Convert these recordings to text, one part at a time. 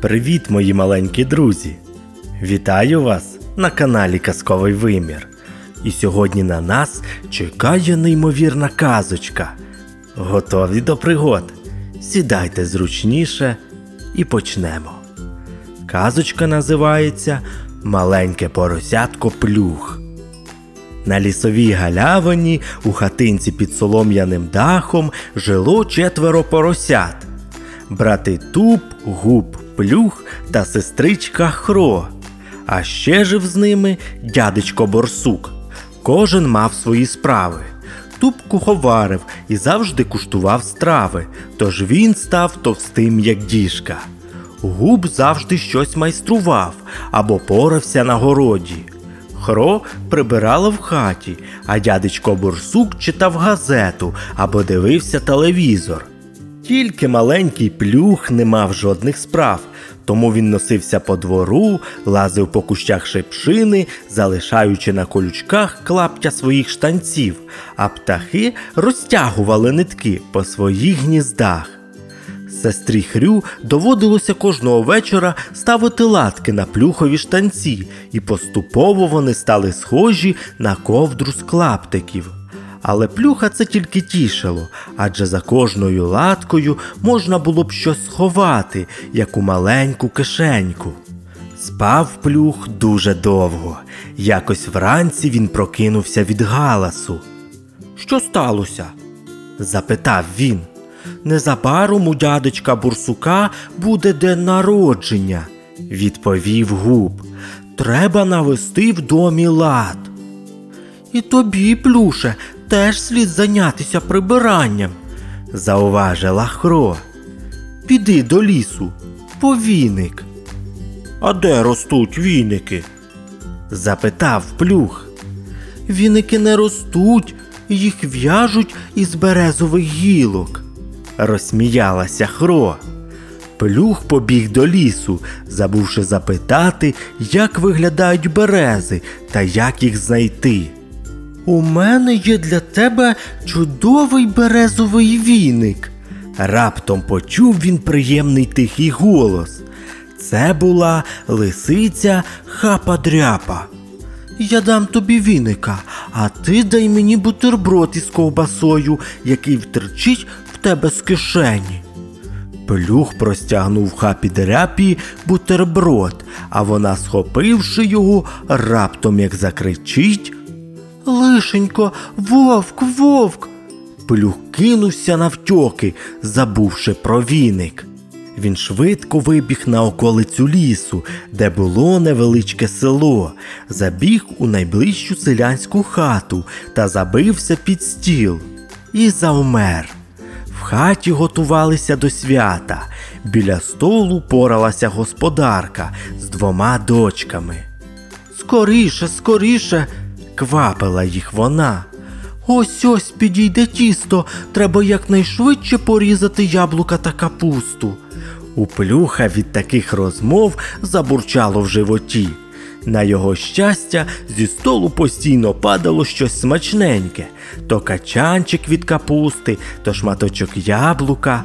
Привіт, мої маленькі друзі! Вітаю вас на каналі Казковий Вимір. І сьогодні на нас чекає неймовірна казочка. Готові до пригод? Сідайте зручніше і почнемо. Казочка називається Маленьке поросятко плюх. На лісовій галявині у хатинці під солом'яним дахом жило четверо поросят. Брати Туп, Губ, Плюх та сестричка Хро. А ще жив з ними дядечко Борсук. Кожен мав свої справи. Туп куховарив і завжди куштував страви, тож він став товстим, як діжка. Губ завжди щось майстрував або порався на городі. Хро прибирала в хаті, а дядечко Борсук читав газету або дивився телевізор. Тільки маленький плюх не мав жодних справ, тому він носився по двору, лазив по кущах шипшини, залишаючи на колючках клаптя своїх штанців, а птахи розтягували нитки по своїх гніздах. Сестрі Хрю доводилося кожного вечора ставити латки на плюхові штанці, і поступово вони стали схожі на ковдру з клаптиків. Але плюха це тільки тішило, адже за кожною латкою можна було б щось сховати, яку маленьку кишеньку. Спав плюх дуже довго. Якось вранці він прокинувся від галасу. Що сталося? запитав він. Незабаром у дядечка Бурсука буде день народження, відповів губ. Треба навести в домі лад. І тобі, плюше, теж слід зайнятися прибиранням, зауважила Хро. Піди до лісу, по віник. А де ростуть віники? запитав плюх. Віники не ростуть, їх в'яжуть із березових гілок, розсміялася Хро. Плюх побіг до лісу, забувши запитати, як виглядають берези та як їх знайти. У мене є для тебе чудовий березовий віник. Раптом почув він приємний тихий голос. Це була лисиця хапа-дряпа. Я дам тобі віника, а ти дай мені бутерброд із ковбасою, який втерчить в тебе з кишені. Плюх простягнув хапі дряпі бутерброд, а вона, схопивши його, раптом як закричить. Лишенько, вовк, вовк. Плюх кинувся навтьоки, забувши про віник. Він швидко вибіг на околицю лісу, де було невеличке село, забіг у найближчу селянську хату та забився під стіл і завмер. В хаті готувалися до свята. Біля столу поралася господарка з двома дочками. Скоріше, скоріше, квапила їх вона. Ось ось підійде тісто, треба якнайшвидше порізати яблука та капусту. У плюха від таких розмов забурчало в животі. На його щастя, зі столу постійно падало щось смачненьке то качанчик від капусти, то шматочок яблука.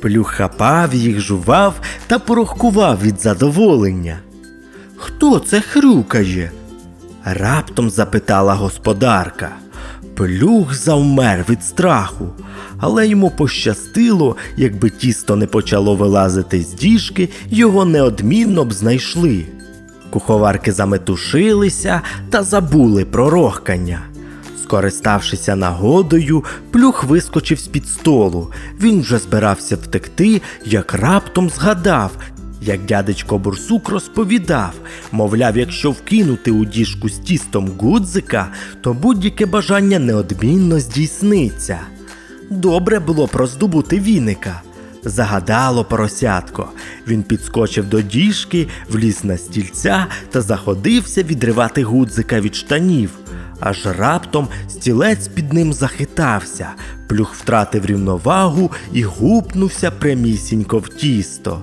Плюх хапав їх, жував та порохкував від задоволення. Хто це хрюкає? Раптом запитала господарка. Плюх завмер від страху, але йому пощастило, якби тісто не почало вилазити з діжки, його неодмінно б знайшли. Куховарки заметушилися та забули про рохкання. Скориставшися нагодою, плюх вискочив з-під столу. Він вже збирався втекти, як раптом згадав, як дядечко Бурсук розповідав, мовляв, якщо вкинути у діжку з тістом гудзика, то будь-яке бажання неодмінно здійсниться. Добре було б роздобути віника. Загадало поросятко. Він підскочив до діжки, вліз на стільця та заходився відривати гудзика від штанів. Аж раптом стілець під ним захитався, плюх втратив рівновагу і гупнувся прямісінько в тісто.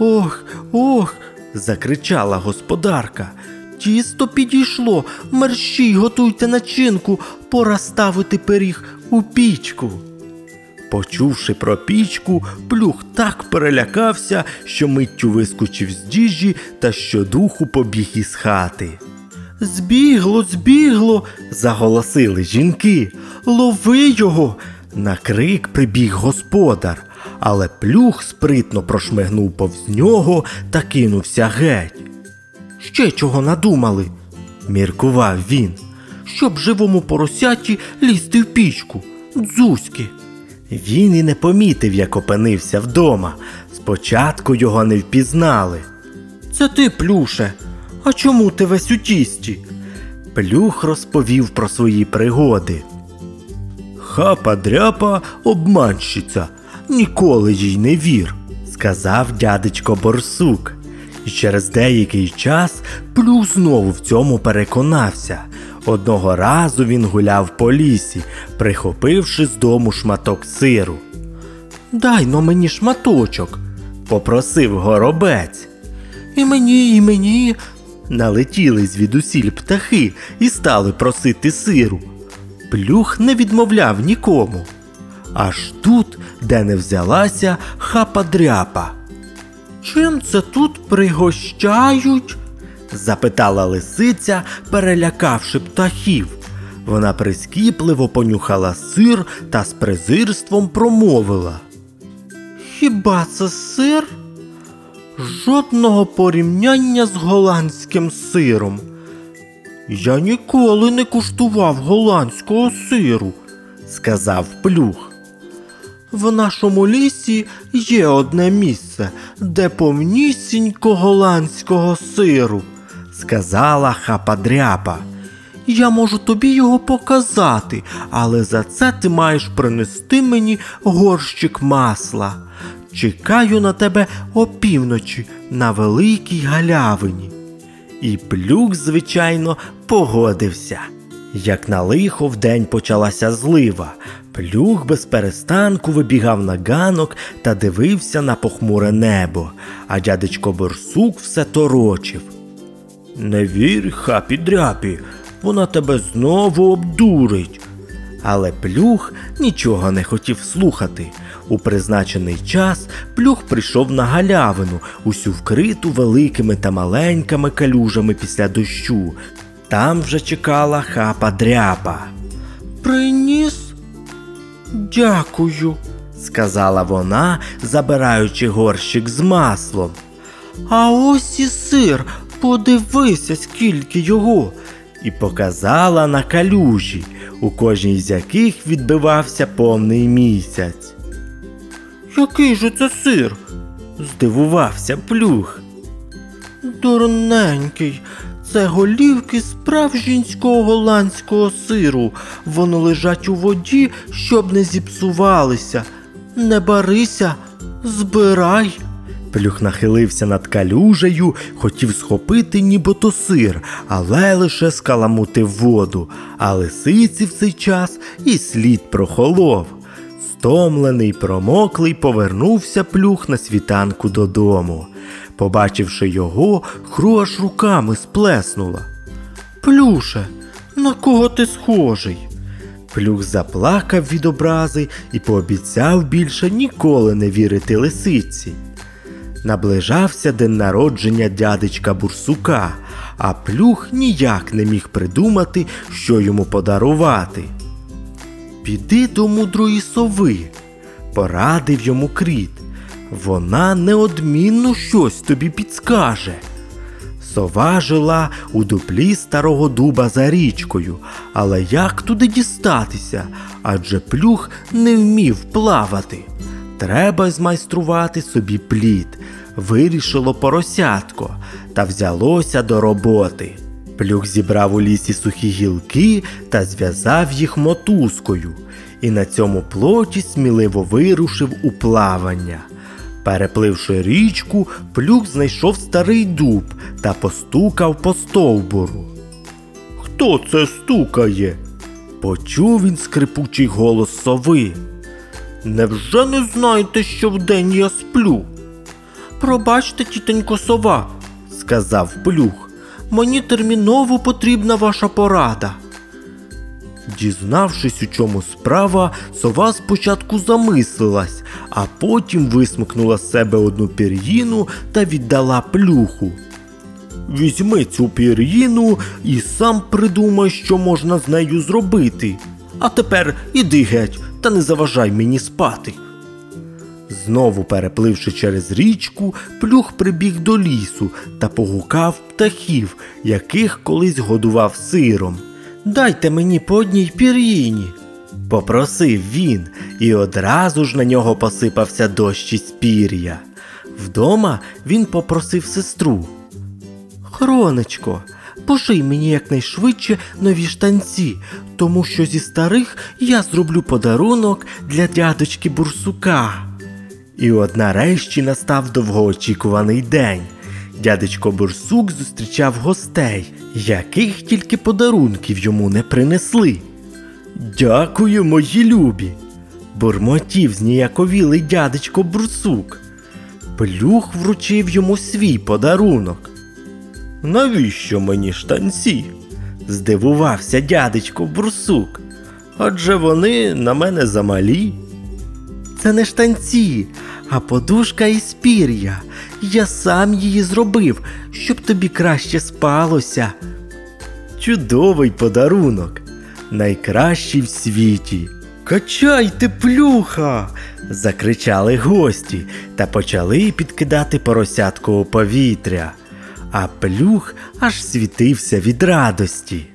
Ох, ох. закричала господарка. Тісто підійшло, мерщій готуйте начинку, пора ставити пиріг у пічку. Почувши про пічку, плюх так перелякався, що миттю вискочив з діжі та щодуху побіг із хати. Збігло, збігло, заголосили жінки. Лови його. На крик прибіг господар, але плюх спритно прошмигнув повз нього та кинувся геть. Ще чого надумали, міркував він, щоб живому поросяті лізти в пічку, дзузьки. Він і не помітив, як опинився вдома. Спочатку його не впізнали. Це ти, плюше. А чому ти весь у тісті? Плюх розповів про свої пригоди. Хапа дряпа обманщиця, ніколи їй не вір, сказав дядечко Борсук. І через деякий час плюх знову в цьому переконався. Одного разу він гуляв по лісі, прихопивши з дому шматок сиру. Дай но мені шматочок, попросив горобець. І мені, і мені. Налетіли звідусіль птахи і стали просити сиру. Плюх не відмовляв нікому. Аж тут, де не взялася хапа дряпа. Чим це тут пригощають? запитала лисиця, перелякавши птахів. Вона прискіпливо понюхала сир та з презирством промовила. Хіба це сир? Жодного порівняння з голландським сиром. Я ніколи не куштував голландського сиру, сказав плюх. В нашому лісі є одне місце, де повнісінько голландського сиру, сказала хападряпа. Я можу тобі його показати, але за це ти маєш принести мені горщик масла. Чекаю на тебе опівночі на великій галявині. І плюк, звичайно, погодився. Як на лихо вдень почалася злива, плюх без перестанку вибігав на ганок та дивився на похмуре небо, а дядечко Борсук все торочив. Не вір, хапі дряпі, вона тебе знову обдурить. Але плюх нічого не хотів слухати. У призначений час плюх прийшов на галявину, усю вкриту великими та маленькими калюжами після дощу. Там вже чекала хапа дряпа. Приніс? Дякую, сказала вона, забираючи горщик з маслом. А ось і сир, подивися, скільки його, і показала на калюжі, у кожній з яких відбивався повний місяць. Який же це сир? здивувався плюх. Дурненький, це голівки справжнінського голландського сиру. Вони лежать у воді, щоб не зіпсувалися. Не барися, збирай. Плюх нахилився над калюжею, хотів схопити нібито сир, але лише скаламутив воду, а лисиці в цей час і слід прохолов. Стомлений, промоклий, повернувся плюх на світанку додому. Побачивши його, хру аж руками сплеснула. Плюше, на кого ти схожий? Плюх заплакав від образи і пообіцяв більше ніколи не вірити лисиці. Наближався день народження дядечка Бурсука, а плюх ніяк не міг придумати, що йому подарувати. Піди до мудрої сови, порадив йому кріт. Вона неодмінно щось тобі підскаже. Сова жила у дуплі старого дуба за річкою, але як туди дістатися? Адже плюх не вмів плавати. Треба змайструвати собі плід, вирішило поросятко та взялося до роботи. Плюх зібрав у лісі сухі гілки та зв'язав їх мотузкою, і на цьому плоті сміливо вирушив у плавання. Перепливши річку, плюх знайшов старий дуб та постукав по стовбуру. Хто це стукає? Почув він скрипучий голос сови. Невже не знаєте, що вдень я сплю? Пробачте, тітенько сова, сказав плюх. Мені терміново потрібна ваша порада. Дізнавшись, у чому справа, сова спочатку замислилась, а потім висмикнула з себе одну пір'їну та віддала плюху. Візьми цю пір'їну і сам придумай, що можна з нею зробити. А тепер іди геть та не заважай мені спати. Знову перепливши через річку, плюх прибіг до лісу та погукав птахів, яких колись годував сиром. Дайте мені по одній пір'їні. Попросив він, і одразу ж на нього посипався дощ із пір'я. Вдома він попросив сестру. Хронечко, поший мені якнайшвидше нові штанці, тому що зі старих я зроблю подарунок для дядочки Бурсука. І от нарешті настав довгоочікуваний день. Дядечко Бурсук зустрічав гостей, яких тільки подарунків йому не принесли. Дякую, мої любі. бурмотів зніяковілий дядечко Бурсук. Плюх вручив йому свій подарунок. Навіщо мені штанці? здивувався дядечко Бурсук. Адже вони на мене замалі. Це не штанці, а подушка із пір'я. Я сам її зробив, щоб тобі краще спалося. Чудовий подарунок, найкращий в світі. Качайте плюха. закричали гості та почали підкидати поросятку у повітря. А плюх аж світився від радості.